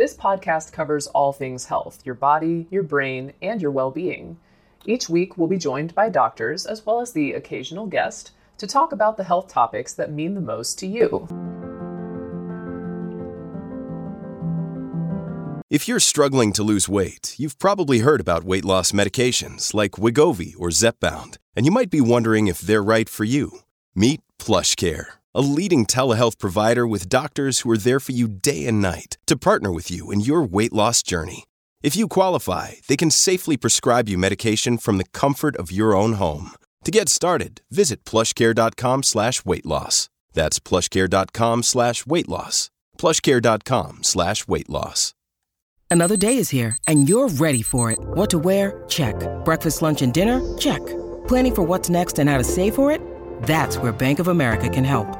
This podcast covers all things health your body, your brain, and your well being. Each week, we'll be joined by doctors as well as the occasional guest to talk about the health topics that mean the most to you. If you're struggling to lose weight, you've probably heard about weight loss medications like Wegovy or Zepbound, and you might be wondering if they're right for you. Meet PlushCare, a leading telehealth provider with doctors who are there for you day and night to partner with you in your weight loss journey. If you qualify, they can safely prescribe you medication from the comfort of your own home. To get started, visit plushcare.com slash weight loss. That's plushcare.com slash weight loss. Plushcare.com slash weight loss. Another day is here, and you're ready for it. What to wear? Check. Breakfast, lunch, and dinner? Check. Planning for what's next and how to save for it? That's where Bank of America can help.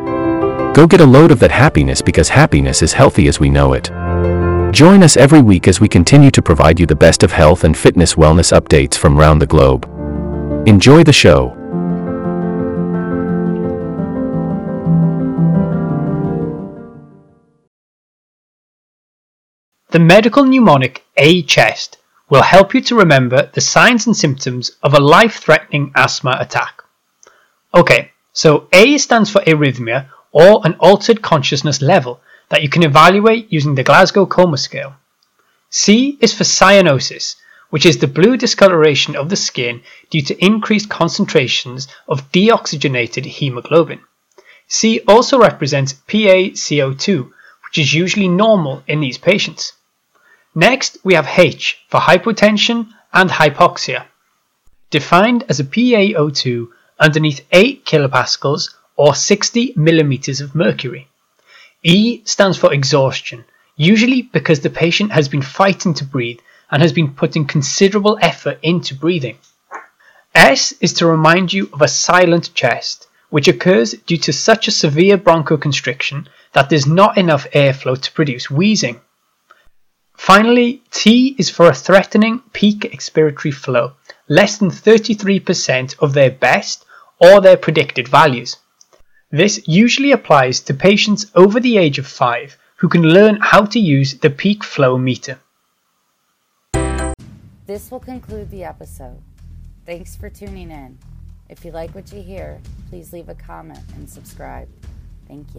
Go get a load of that happiness because happiness is healthy as we know it. Join us every week as we continue to provide you the best of health and fitness wellness updates from around the globe. Enjoy the show. The medical mnemonic A-chest will help you to remember the signs and symptoms of a life-threatening asthma attack. Okay, so A stands for arrhythmia or an altered consciousness level that you can evaluate using the Glasgow Coma Scale. C is for cyanosis, which is the blue discoloration of the skin due to increased concentrations of deoxygenated hemoglobin. C also represents PaCO2, which is usually normal in these patients. Next, we have H for hypotension and hypoxia, defined as a PaO2 underneath 8 kilopascals or 60 millimeters of mercury. E stands for exhaustion, usually because the patient has been fighting to breathe and has been putting considerable effort into breathing. S is to remind you of a silent chest, which occurs due to such a severe bronchoconstriction that there's not enough airflow to produce wheezing. Finally, T is for a threatening peak expiratory flow, less than 33% of their best or their predicted values. This usually applies to patients over the age of 5 who can learn how to use the peak flow meter. This will conclude the episode. Thanks for tuning in. If you like what you hear, please leave a comment and subscribe. Thank you.